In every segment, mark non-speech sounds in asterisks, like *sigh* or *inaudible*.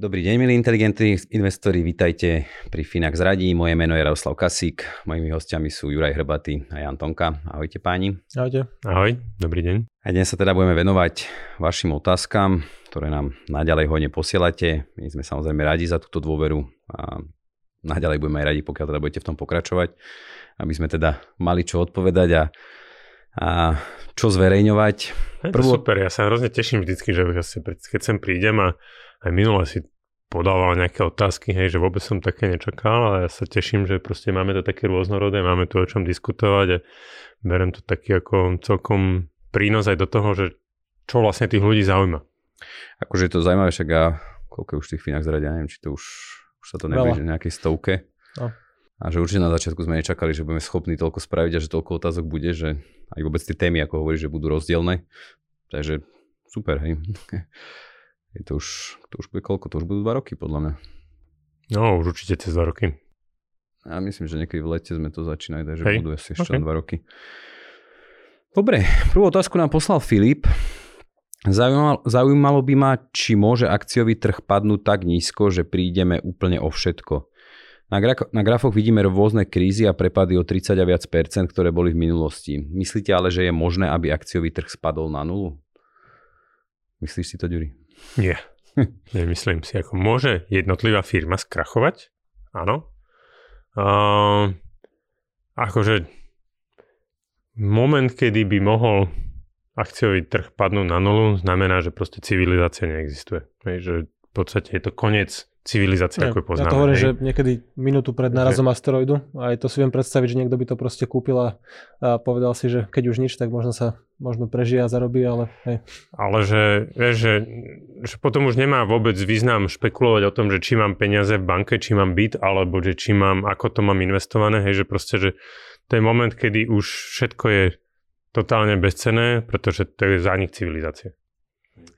Dobrý deň, milí inteligentní investori, vítajte pri Finax Radí. Moje meno je Radoslav Kasík, mojimi hostiami sú Juraj Hrbatý a Jan Tonka. Ahojte páni. Ahojte. Ahoj, dobrý deň. A dnes sa teda budeme venovať vašim otázkam, ktoré nám naďalej hodne posielate. My sme samozrejme radi za túto dôveru a naďalej budeme aj radi, pokiaľ teda budete v tom pokračovať, aby sme teda mali čo odpovedať a, a čo zverejňovať. Je to super, ja sa hrozne teším vždycky, že keď sem prídem a aj minule si podával nejaké otázky, hej, že vôbec som také nečakal, ale ja sa teším, že proste máme to také rôznorodé, máme tu o čom diskutovať a berem to taký ako celkom prínos aj do toho, že čo vlastne tých ľudí zaujíma. Akože je to zaujímavé, však ja koľko už tých Finax zradia, neviem, či to už, už sa to nebude nejakej stovke. No. A že určite na začiatku sme nečakali, že budeme schopní toľko spraviť a že toľko otázok bude, že aj vôbec tie témy, ako hovoríš, že budú rozdielne. Takže super, hej. Je to už, to už bude koľko? To už budú dva roky, podľa mňa. No, už určite cez dva roky. Ja myslím, že niekedy v lete sme to začínali, takže Hej. budú asi ešte okay. dva roky. Dobre, prvú otázku nám poslal Filip. Zaujímalo, zaujímalo by ma, či môže akciový trh padnúť tak nízko, že prídeme úplne o všetko. Na, gra- na grafoch vidíme rôzne krízy a prepady o 30 a viac percent, ktoré boli v minulosti. Myslíte ale, že je možné, aby akciový trh spadol na nulu? Myslíš si to, Ďuri? Nie. Nemyslím si. Ako môže jednotlivá firma skrachovať? Áno. Uh, akože moment, kedy by mohol akciový trh padnúť na nulu, znamená, že proste civilizácia neexistuje. Hej, že v podstate je to koniec civilizácie, ako ju poznáme. Ja to hovorím, hej. že niekedy minútu pred nárazom že... asteroidu, aj to si viem predstaviť, že niekto by to proste kúpil a, a povedal si, že keď už nič, tak možno sa možno prežije a zarobí, ale hej. Ale že, vieš, že, že potom už nemá vôbec význam špekulovať o tom, že či mám peniaze v banke, či mám byt, alebo že či mám, ako to mám investované, hej, že proste, že to je moment, kedy už všetko je totálne bezcené, pretože to je zánik civilizácie.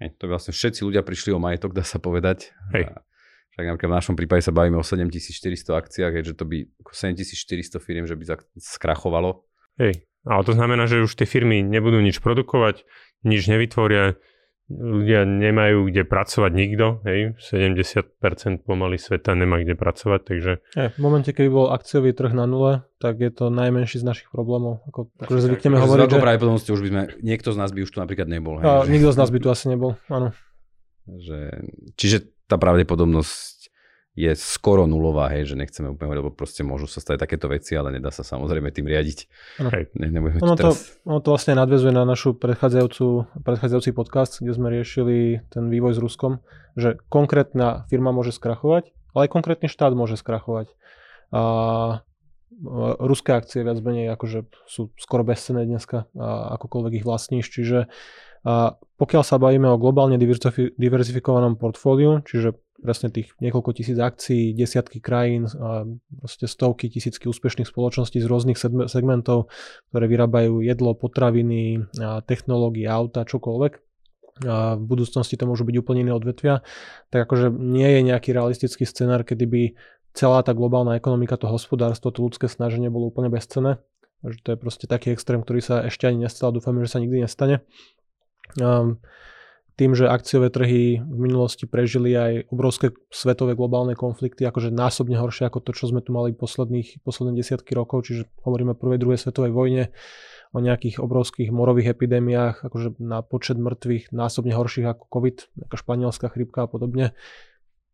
Hej, to vlastne všetci ľudia prišli o majetok, dá sa povedať. Hej. A však napríklad v našom prípade sa bavíme o 7400 akciách, že to by 7400 firiem, že by skrachovalo. Hej, ale to znamená, že už tie firmy nebudú nič produkovať, nič nevytvoria, ľudia nemajú kde pracovať nikto, hej, 70% pomaly sveta nemá kde pracovať, takže... Je, v momente, keby bol akciový trh na nule, tak je to najmenší z našich problémov. Ako, akože zvykneme hovoriť, že... pravdepodobnosťou už by sme, niekto z nás by už tu napríklad nebol. Hej, a, že... Nikto z nás by tu asi nebol, áno. Že, čiže tá pravdepodobnosť je skoro nulová, hej, že nechceme úplne hovoriť, lebo proste môžu sa stať takéto veci, ale nedá sa samozrejme tým riadiť. Hej. Ne, ono, to, teraz... ono to vlastne nadvezuje na našu predchádzajúcu, predchádzajúci podcast, kde sme riešili ten vývoj s Ruskom, že konkrétna firma môže skrachovať, ale aj konkrétny štát môže skrachovať. A ruské akcie viac menej akože sú skoro bezcené dneska, a akokoľvek ich vlastníš, čiže a pokiaľ sa bavíme o globálne diverzifikovanom portfóliu, čiže presne tých niekoľko tisíc akcií, desiatky krajín, a proste stovky, tisícky úspešných spoločností z rôznych segmentov, ktoré vyrábajú jedlo, potraviny, technológie, auta, čokoľvek, a v budúcnosti to môžu byť úplne iné odvetvia, tak akože nie je nejaký realistický scenár, kedy by celá tá globálna ekonomika, to hospodárstvo, to ľudské snaženie bolo úplne bezcené. Takže to je proste taký extrém, ktorý sa ešte ani nestal a dúfame, že sa nikdy nestane. Um, tým, že akciové trhy v minulosti prežili aj obrovské svetové globálne konflikty, akože násobne horšie ako to, čo sme tu mali posledných, posledné desiatky rokov, čiže hovoríme o prvej, druhej svetovej vojne, o nejakých obrovských morových epidémiách, akože na počet mŕtvych násobne horších ako COVID, ako španielská chrypka a podobne.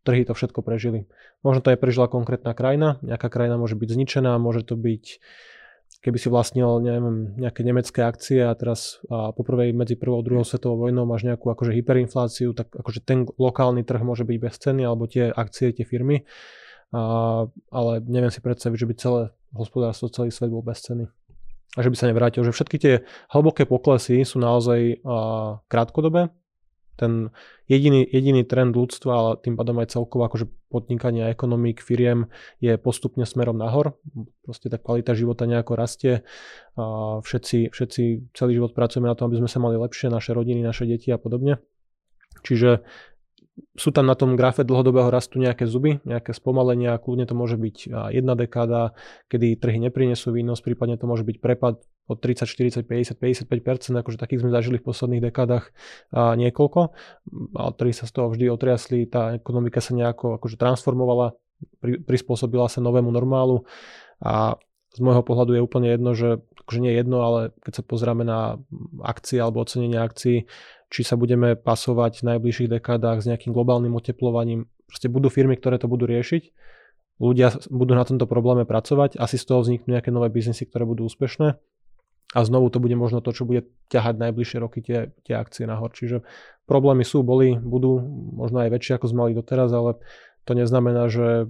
Trhy to všetko prežili. Možno to aj prežila konkrétna krajina, nejaká krajina môže byť zničená, môže to byť keby si vlastnil neviem, nejaké nemecké akcie a teraz a poprvé medzi prvou a druhou svetovou vojnou máš nejakú akože hyperinfláciu, tak akože ten lokálny trh môže byť bez ceny alebo tie akcie, tie firmy. A, ale neviem si predstaviť, že by celé hospodárstvo, celý svet bol bez ceny. a že by sa nevrátil. Že všetky tie hlboké poklesy sú naozaj uh, krátkodobé. Ten jediný, jediný trend ľudstva, ale tým pádom aj celkovo akože podnikania ekonomík, firiem je postupne smerom nahor. Proste tá kvalita života nejako rastie. A všetci, všetci celý život pracujeme na tom, aby sme sa mali lepšie, naše rodiny, naše deti a podobne. Čiže sú tam na tom grafe dlhodobého rastu nejaké zuby, nejaké spomalenia, kľudne to môže byť jedna dekáda, kedy trhy neprinesú výnos, prípadne to môže byť prepad od 30, 40, 50, 55%, akože takých sme zažili v posledných dekádach a niekoľko, a trhy sa z toho vždy otriasli, tá ekonomika sa nejako akože transformovala, pri, prispôsobila sa novému normálu. A z môjho pohľadu je úplne jedno, že akože nie jedno, ale keď sa pozrieme na akcie alebo ocenenie akcií, či sa budeme pasovať v najbližších dekádach s nejakým globálnym oteplovaním. Proste budú firmy, ktoré to budú riešiť, ľudia budú na tomto probléme pracovať, asi z toho vzniknú nejaké nové biznisy, ktoré budú úspešné a znovu to bude možno to, čo bude ťahať najbližšie roky tie, tie akcie nahor. Čiže problémy sú, boli, budú možno aj väčšie, ako sme mali doteraz, ale to neznamená, že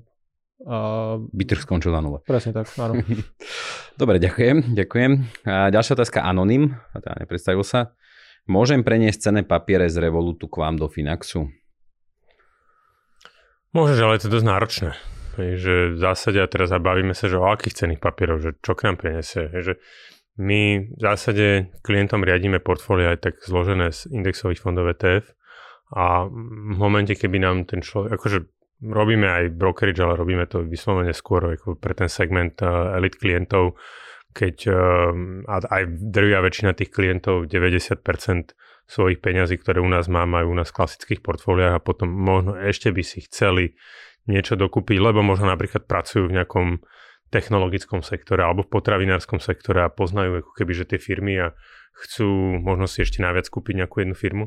Uh, Bytrh skončil na nule. Presne tak, áno. *laughs* Dobre, ďakujem, ďakujem. A ďalšia otázka, Anonym, teda nepredstavil sa. Môžem preniesť cenné papiere z Revolutu k vám do Finaxu? Môžeš, ale je to dosť náročné. Že v zásade, a teraz bavíme sa, že o akých cenných papierov, že čo k nám prinesie. Že my v zásade klientom riadíme portfólia aj tak zložené z indexových fondov ETF a v momente, keby nám ten človek, akože robíme aj brokerage, ale robíme to vyslovene skôr ako pre ten segment uh, elit klientov, keď ehm, aj drvia väčšina tých klientov, 90% svojich peňazí, ktoré u nás má, majú u nás v klasických portfóliách a potom možno ešte by si chceli niečo dokúpiť, lebo možno napríklad pracujú v nejakom technologickom sektore alebo v potravinárskom sektore a poznajú ako keby, že tie firmy a chcú možno si ešte naviac kúpiť nejakú jednu firmu,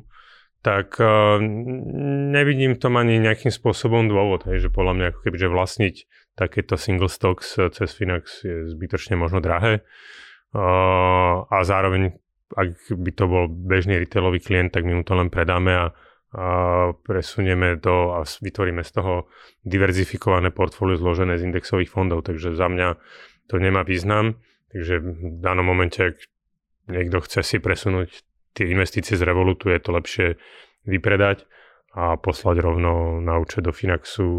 tak uh, nevidím tom ani nejakým spôsobom dôvod, hej, že podľa mňa ako keby, že vlastniť takéto single stocks cez Finax je zbytočne možno drahé. A zároveň, ak by to bol bežný retailový klient, tak my mu to len predáme a presunieme to a vytvoríme z toho diverzifikované portfólio zložené z indexových fondov. Takže za mňa to nemá význam. Takže v danom momente, ak niekto chce si presunúť tie investície z Revolutu, je to lepšie vypredať a poslať rovno na účet do Finaxu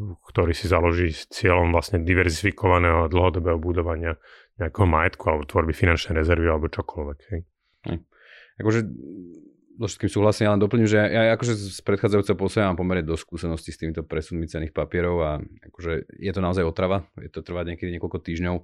ktorý si založí s cieľom vlastne diverzifikovaného a dlhodobého budovania nejakého majetku alebo tvorby finančnej rezervy alebo čokoľvek. Hej. Akože so všetkým súhlasím, ale doplním, že ja, ja akože z predchádzajúceho posledného mám pomerne do skúseností s týmito presunmi cených papierov a akože je to naozaj otrava, je to trvať niekedy niekoľko týždňov.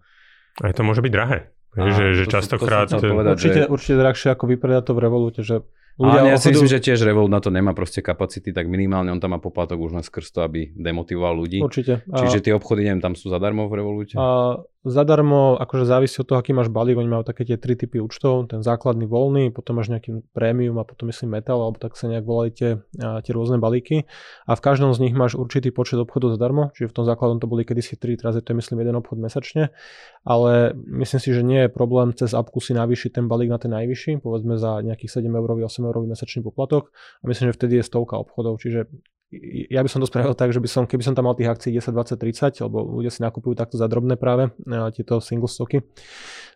A to môže byť drahé. A že, že častokrát... To, to povedať, určite, že... určite drahšie ako vypredať to v Revolute, že Ľudia Ale ja si myslím, že tiež Revolt na to nemá proste kapacity, tak minimálne on tam má poplatok už len skrz to, aby demotivoval ľudí. Určite. Čiže tie obchody, neviem, tam sú zadarmo v Revolute? A zadarmo, akože závisí od toho, aký máš balík, oni majú také tie tri typy účtov, ten základný voľný, potom máš nejaký prémium a potom myslím metal, alebo tak sa nejak volajú tie, tie rôzne balíky. A v každom z nich máš určitý počet obchodov zadarmo, čiže v tom základnom to boli kedysi 3, teraz je to myslím jeden obchod mesačne, ale myslím si, že nie je problém cez apku si navýšiť ten balík na ten najvyšší, povedzme za nejakých 7 eurový, 8 eurový mesačný poplatok. A myslím, že vtedy je stovka obchodov, čiže ja by som to spravil tak, že by som, keby som tam mal tých akcií 10, 20, 30, lebo ľudia si nakupujú takto za drobné práve uh, tieto single stocky,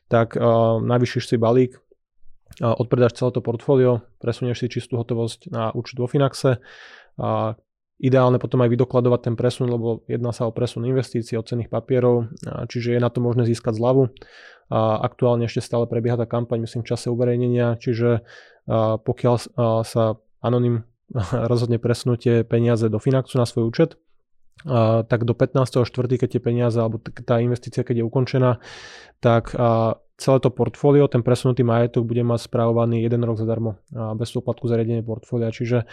tak uh, navýšiš si balík, uh, odpredáš celé to portfólio, presunieš si čistú hotovosť na účet vo Finaxe, uh, ideálne potom aj vydokladovať ten presun, lebo jedná sa o presun investícií, od cených papierov, čiže je na to možné získať zľavu. A aktuálne ešte stále prebieha tá kampaň, myslím, v čase uverejnenia, čiže pokiaľ sa anonym *laughs* rozhodne presnutie peniaze do Finaxu na svoj účet, a, tak do 15.4., keď tie peniaze alebo tá investícia, keď je ukončená, tak a, celé to portfólio, ten presunutý majetok bude mať správovaný jeden rok zadarmo a bez poplatku za riadenie portfólia. Čiže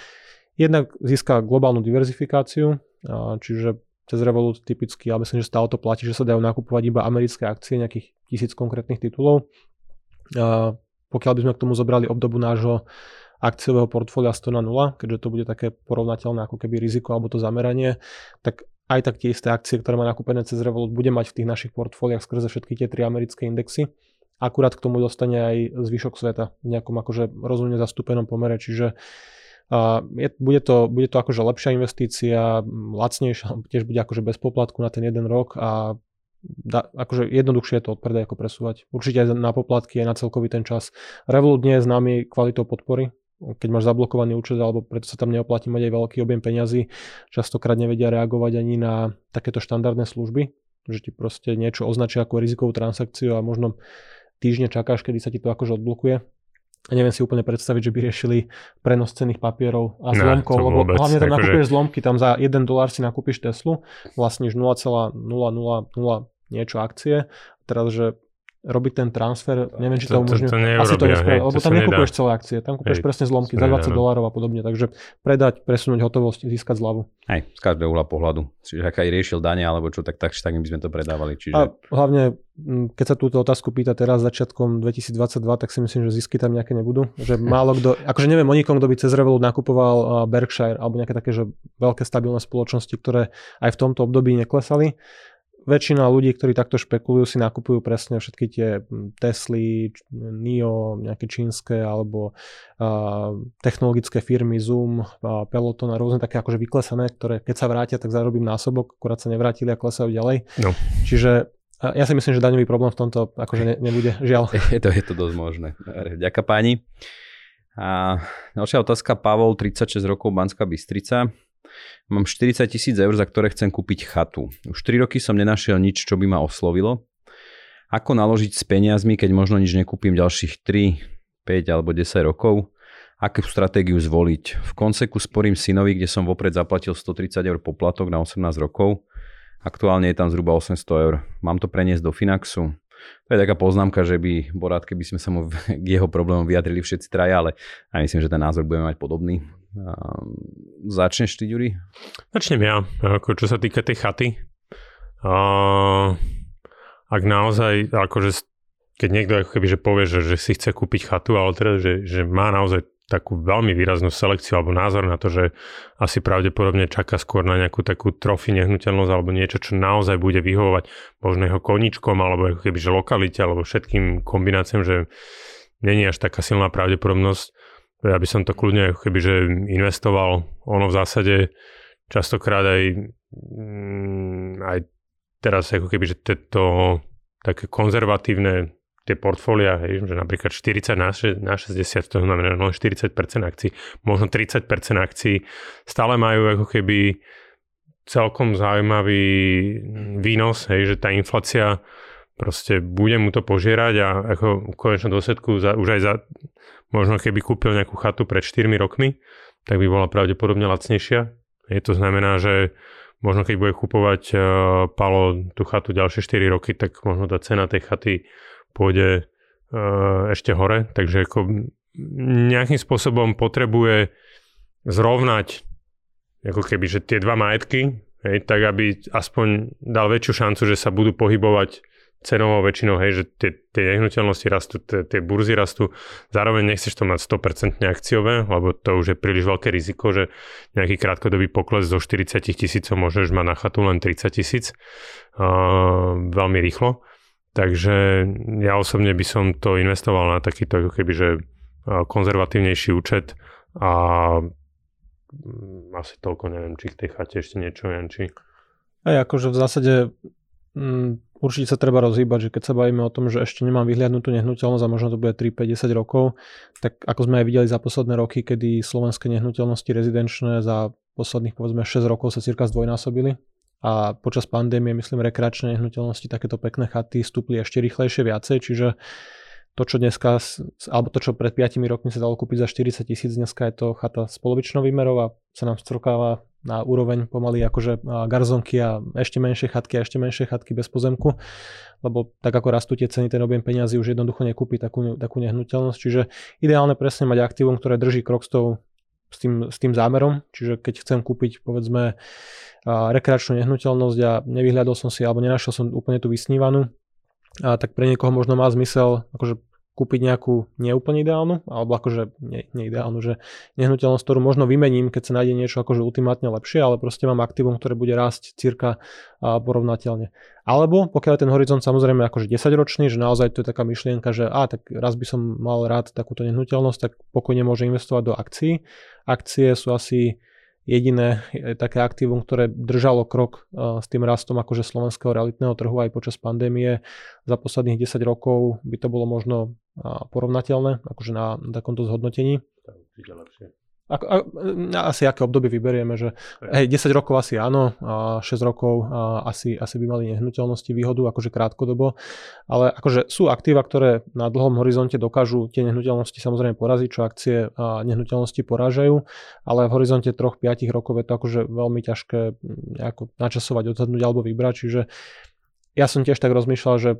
jednak získa globálnu diverzifikáciu, a, čiže cez Revolut typicky, ale myslím, že stále to platí, že sa dajú nakupovať iba americké akcie, nejakých tisíc konkrétnych titulov. A pokiaľ by sme k tomu zobrali obdobu nášho akciového portfólia 100 na 0, keďže to bude také porovnateľné ako keby riziko alebo to zameranie, tak aj tak tie isté akcie, ktoré má nakúpené cez Revolut, bude mať v tých našich portfóliách skrze všetky tie tri americké indexy. Akurát k tomu dostane aj zvyšok sveta v nejakom akože rozumne zastúpenom pomere, čiže uh, je, bude, to, bude to akože lepšia investícia, lacnejšia, tiež bude akože bez poplatku na ten jeden rok a da, akože jednoduchšie je to odpredaj ako presúvať. Určite aj na poplatky, aj na celkový ten čas. Revolut nie je známy kvalitou podpory, keď máš zablokovaný účet, alebo preto sa tam neoplatí mať aj veľký objem peňazí, častokrát nevedia reagovať ani na takéto štandardné služby, že ti proste niečo označia ako rizikovú transakciu a možno týždne čakáš, kedy sa ti to akože odblokuje. A neviem si úplne predstaviť, že by riešili prenos cených papierov a zlomkov, no, lebo vôbec, hlavne tam akože... nakúpiš zlomky, tam za 1 dolár si nakúpiš Teslu, vlastníš 0,000 niečo akcie, teraz, že robiť ten transfer, neviem, či to, to umožňuje. To, to Asi to nespravia, lebo tam nekúpuješ celé akcie, tam kúpuješ presne zlomky za 20 dolárov a podobne, takže predať, presunúť hotovosť, získať zľavu. Hej, z každého uhla pohľadu. Čiže ak aj riešil dane alebo čo, tak tak, tak by sme to predávali. Čiže... A hlavne, keď sa túto otázku pýta teraz začiatkom 2022, tak si myslím, že zisky tam nejaké nebudú. Že málo kto, *laughs* akože neviem o nikom, kto by cez Revolut nakupoval Berkshire alebo nejaké také, že veľké stabilné spoločnosti, ktoré aj v tomto období neklesali väčšina ľudí, ktorí takto špekulujú, si nakupujú presne všetky tie Tesly, NIO, nejaké čínske alebo uh, technologické firmy Zoom, uh, Peloton a rôzne také akože vyklesané, ktoré keď sa vrátia, tak zarobím násobok, akurát sa nevrátili a klesajú ďalej. No. Čiže ja si myslím, že daňový problém v tomto akože ne, nebude, žiaľ. *laughs* Je to, je to dosť možné. Ďakujem páni. A ďalšia otázka, Pavol, 36 rokov, Banská Bystrica. Mám 40 tisíc eur, za ktoré chcem kúpiť chatu. Už 3 roky som nenašiel nič, čo by ma oslovilo. Ako naložiť s peniazmi, keď možno nič nekúpim ďalších 3, 5 alebo 10 rokov? Akú stratégiu zvoliť? V konseku sporím synovi, kde som vopred zaplatil 130 eur poplatok na 18 rokov. Aktuálne je tam zhruba 800 eur. Mám to preniesť do Finaxu? To je taká poznámka, že by bol rád, keby sme sa mu *laughs* k jeho problémom vyjadrili všetci traja, ale ja myslím, že ten názor budeme mať podobný. Začneš ty, Juri? Začnem ja. Ako čo sa týka tej chaty. Uh, ak naozaj, akože keď niekto ako keby, že povie, že, že si chce kúpiť chatu, ale teda, že, že má naozaj takú veľmi výraznú selekciu alebo názor na to, že asi pravdepodobne čaká skôr na nejakú takú trofy nehnuteľnosť alebo niečo, čo naozaj bude vyhovovať možno jeho koničkom alebo ako keby, že lokalite alebo všetkým kombináciám, že není až taká silná pravdepodobnosť, ja by som to kľudne keby, že investoval. Ono v zásade častokrát aj, mm, aj teraz ako keby, že to také konzervatívne tie portfólia, že napríklad 40 na, na 60, to znamená no 40% akcií, možno 30% akcií, stále majú ako keby celkom zaujímavý výnos, hej, že tá inflácia proste bude mu to požierať a ako v konečnom dôsledku za, už aj za Možno keby kúpil nejakú chatu pred 4 rokmi, tak by bola pravdepodobne lacnejšia. Je to znamená, že možno keď bude kupovať uh, Palo tú chatu ďalšie 4 roky, tak možno tá cena tej chaty pôjde uh, ešte hore. Takže ako nejakým spôsobom potrebuje zrovnať ako keby, že tie dva majetky, hej, tak aby aspoň dal väčšiu šancu, že sa budú pohybovať cenovou väčšinou, hej, že tie, tie nehnuteľnosti rastú, tie, burzy rastú, zároveň nechceš to mať 100% akciové, lebo to už je príliš veľké riziko, že nejaký krátkodobý pokles zo 40 tisícov môžeš mať na chatu len 30 tisíc uh, veľmi rýchlo. Takže ja osobne by som to investoval na takýto ako keby, že konzervatívnejší účet a mm, asi toľko, neviem, či k tej chate ešte niečo, neviem, či... Aj akože v zásade mm, Určite sa treba rozhýbať, že keď sa bavíme o tom, že ešte nemám vyhliadnutú nehnuteľnosť a možno to bude 3, 5, 10 rokov, tak ako sme aj videli za posledné roky, kedy slovenské nehnuteľnosti rezidenčné za posledných povedzme 6 rokov sa cirka zdvojnásobili a počas pandémie, myslím, rekreačné nehnuteľnosti, takéto pekné chaty stúpli ešte rýchlejšie viacej, čiže to, čo dneska, alebo to, čo pred 5 rokmi sa dalo kúpiť za 40 tisíc, dneska je to chata s polovičnou výmerou a sa nám strkáva na úroveň pomaly akože garzonky a ešte menšie chatky a ešte menšie chatky bez pozemku, lebo tak ako rastú tie ceny, ten objem peňazí už jednoducho nekúpi takú, takú nehnuteľnosť. Čiže ideálne presne mať aktívum, ktoré drží krok s, tou, s, tým, s tým zámerom. Čiže keď chcem kúpiť povedzme rekreačnú nehnuteľnosť a nevyhľadol som si alebo nenašiel som úplne tú vysnívanú, a tak pre niekoho možno má zmysel akože kúpiť nejakú neúplne ideálnu, alebo akože ne, neideálnu, že nehnuteľnosť, ktorú možno vymením, keď sa nájde niečo akože ultimátne lepšie, ale proste mám aktívum, ktoré bude rásť cirka porovnateľne. Alebo pokiaľ je ten horizont samozrejme akože 10 ročný, že naozaj to je taká myšlienka, že a tak raz by som mal rád takúto nehnuteľnosť, tak pokojne môže investovať do akcií. Akcie sú asi jediné také aktívum, ktoré držalo krok s tým rastom akože slovenského realitného trhu aj počas pandémie za posledných 10 rokov by to bolo možno porovnateľné, akože na takomto zhodnotení. Určite lepšie. Ako, a, asi aké obdobie vyberieme, že hej, 10 rokov asi áno, a 6 rokov a asi, asi by mali nehnuteľnosti výhodu, akože krátkodobo, ale akože sú aktíva, ktoré na dlhom horizonte dokážu tie nehnuteľnosti samozrejme poraziť, čo akcie a nehnuteľnosti porážajú, ale v horizonte 3-5 rokov je to akože veľmi ťažké nejako načasovať, odhadnúť alebo vybrať, čiže ja som tiež tak rozmýšľal, že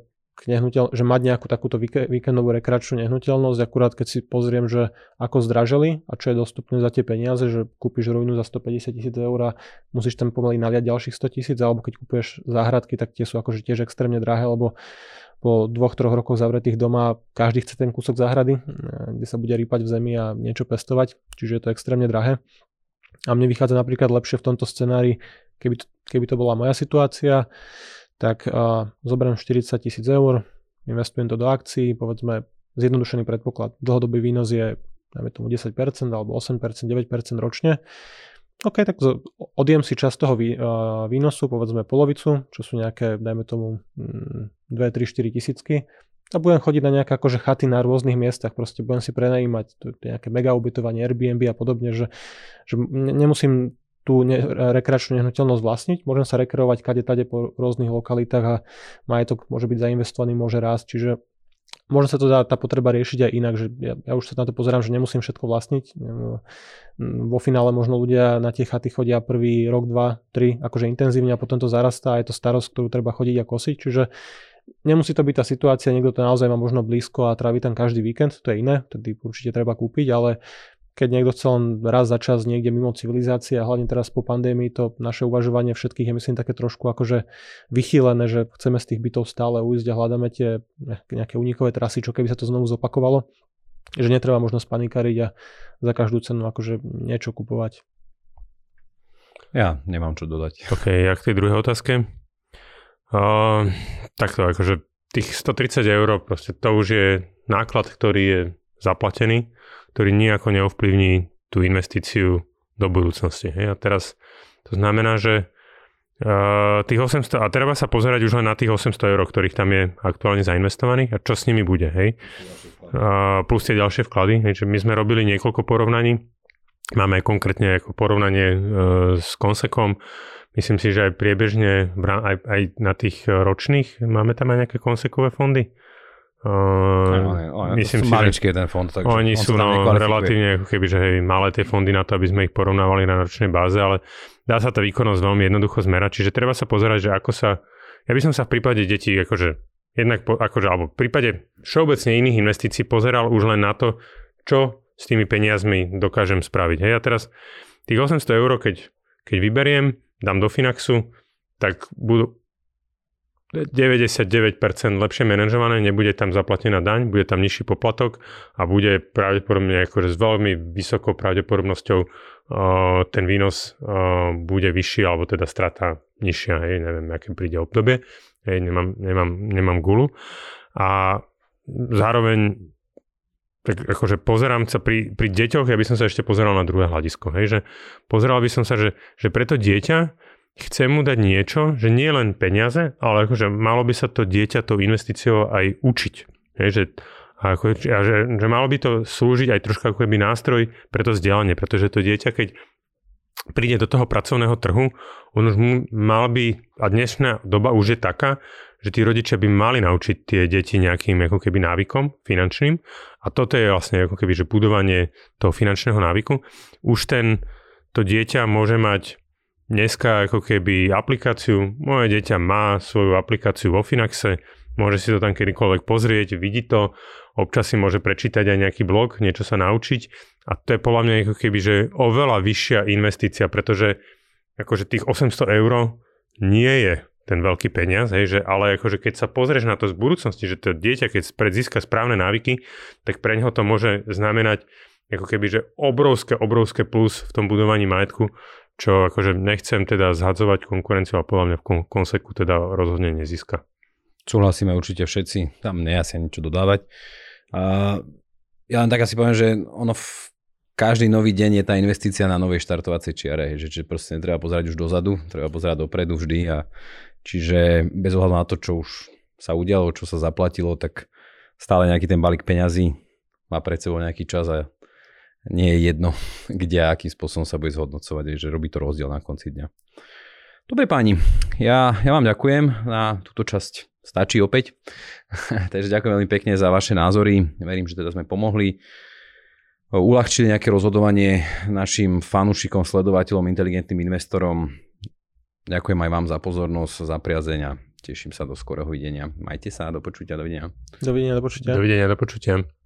nehnuteľ, že mať nejakú takúto víkendovú rekreačnú nehnuteľnosť, akurát keď si pozriem, že ako zdraželi a čo je dostupné za tie peniaze, že kúpiš ruinu za 150 tisíc eur a musíš tam pomaly naliať ďalších 100 tisíc, alebo keď kúpuješ záhradky, tak tie sú akože tiež extrémne drahé, lebo po dvoch, troch rokoch zavretých doma každý chce ten kúsok záhrady, kde sa bude rýpať v zemi a niečo pestovať, čiže je to extrémne drahé. A mne vychádza napríklad lepšie v tomto scenári, keby to, keby to bola moja situácia, tak uh, zoberiem 40 tisíc eur, investujem to do akcií, povedzme zjednodušený predpoklad, dlhodobý výnos je dajme tomu 10% alebo 8%, 9% ročne. OK, tak odjem si časť toho výnosu, povedzme polovicu, čo sú nejaké, dajme tomu 2, 3, 4 tisícky. A budem chodiť na nejaké akože chaty na rôznych miestach, proste budem si prenajímať nejaké mega ubytovanie, Airbnb a podobne, že, že nemusím tú ne, rekreačnú nehnuteľnosť vlastniť. Môžem sa rekreovať kade tade po rôznych lokalitách a majetok môže byť zainvestovaný, môže rásť. Čiže možno sa to dá tá potreba riešiť aj inak, že ja, ja už sa na to pozerám, že nemusím všetko vlastniť. Vo finále možno ľudia na tie chaty chodia prvý rok, dva, tri, akože intenzívne a potom to zarastá a je to starosť, ktorú treba chodiť a kosiť. Čiže nemusí to byť tá situácia, niekto to naozaj má možno blízko a trávi tam každý víkend, to je iné, tedy určite treba kúpiť, ale keď niekto chce len raz za čas niekde mimo civilizácie a hlavne teraz po pandémii to naše uvažovanie všetkých je myslím také trošku akože vychýlené, že chceme z tých bytov stále ujsť a hľadáme tie nejaké unikové trasy, čo keby sa to znovu zopakovalo, že netreba možno spanikariť a za každú cenu akože niečo kupovať. Ja nemám čo dodať. OK, a k tej druhej otázke? Uh, takto, akože tých 130 eur, proste to už je náklad, ktorý je zaplatený ktorý nejako neovplyvní tú investíciu do budúcnosti. Hej? A teraz to znamená, že uh, tých 800, a treba sa pozerať už len na tých 800 eur, ktorých tam je aktuálne zainvestovaných a čo s nimi bude. Hej? Uh, plus tie ďalšie vklady. Hej? Že my sme robili niekoľko porovnaní. Máme konkrétne ako porovnanie uh, s Konsekom. Myslím si, že aj priebežne, aj, aj na tých ročných, máme tam aj nejaké konsekové fondy. Uh, no, myslím si, maličký že ten fond, takže oni sú no, relatívne ako keby, že hej, malé tie fondy na to, aby sme ich porovnávali na ročnej báze, ale dá sa tá výkonnosť veľmi jednoducho zmerať, čiže treba sa pozerať, že ako sa, ja by som sa v prípade detí, akože jednak, po, akože, alebo v prípade všeobecne iných investícií pozeral už len na to, čo s tými peniazmi dokážem spraviť. Hej, a teraz tých 800 eur, keď, keď vyberiem, dám do Finaxu, tak budú, 99% lepšie manažované, nebude tam zaplatená daň, bude tam nižší poplatok a bude pravdepodobne akože s veľmi vysokou pravdepodobnosťou uh, ten výnos uh, bude vyšší alebo teda strata nižšia, hej, neviem, aké príde obdobie, hej, nemám, nemám, nemám gulu. A zároveň tak akože pozerám sa pri, pri deťoch, ja by som sa ešte pozeral na druhé hľadisko, hej, že pozeral by som sa, že, že preto dieťa chcem mu dať niečo, že nie len peniaze, ale akože malo by sa to dieťa tou investíciou aj učiť. Hej, že, ako, a že, že malo by to slúžiť aj trošku ako keby nástroj pre to vzdelanie, pretože to dieťa, keď príde do toho pracovného trhu, on už mal by, a dnešná doba už je taká, že tí rodičia by mali naučiť tie deti nejakým ako keby návykom finančným a toto je vlastne ako keby, že budovanie toho finančného návyku. Už ten, to dieťa môže mať dneska ako keby aplikáciu, moje dieťa má svoju aplikáciu vo Finaxe, môže si to tam kedykoľvek pozrieť, vidí to, občas si môže prečítať aj nejaký blog, niečo sa naučiť. A to je podľa mňa ako keby, že oveľa vyššia investícia, pretože akože tých 800 eur nie je ten veľký peniaz, hej, že, ale akože keď sa pozrieš na to z budúcnosti, že to dieťa, keď získa správne návyky, tak pre neho to môže znamenať ako keby, že obrovské, obrovské plus v tom budovaní majetku, čo akože nechcem teda zhadzovať konkurenciu, ale podľa mňa v konseku teda rozhodne nezíska. Súhlasíme určite všetci, tam nie asi niečo dodávať. A ja len tak asi poviem, že ono v každý nový deň je tá investícia na novej štartovacej čiare, že, že proste netreba pozerať už dozadu, treba pozerať dopredu vždy a čiže bez ohľadu na to, čo už sa udialo, čo sa zaplatilo, tak stále nejaký ten balík peňazí má pred sebou nejaký čas a nie je jedno, *laughs* kde a akým spôsobom sa bude zhodnocovať, že robí to rozdiel na konci dňa. Dobre páni, ja, ja vám ďakujem na túto časť. Stačí opäť. *laughs* Takže ďakujem veľmi pekne za vaše názory. Verím, že teda sme pomohli uľahčili nejaké rozhodovanie našim fanúšikom, sledovateľom, inteligentným investorom. Ďakujem aj vám za pozornosť, za priazeň a teším sa do skorého videnia. Majte sa, do počutia, dovidenia. Dovidenia, do počutia. Dovidenia, do počutia.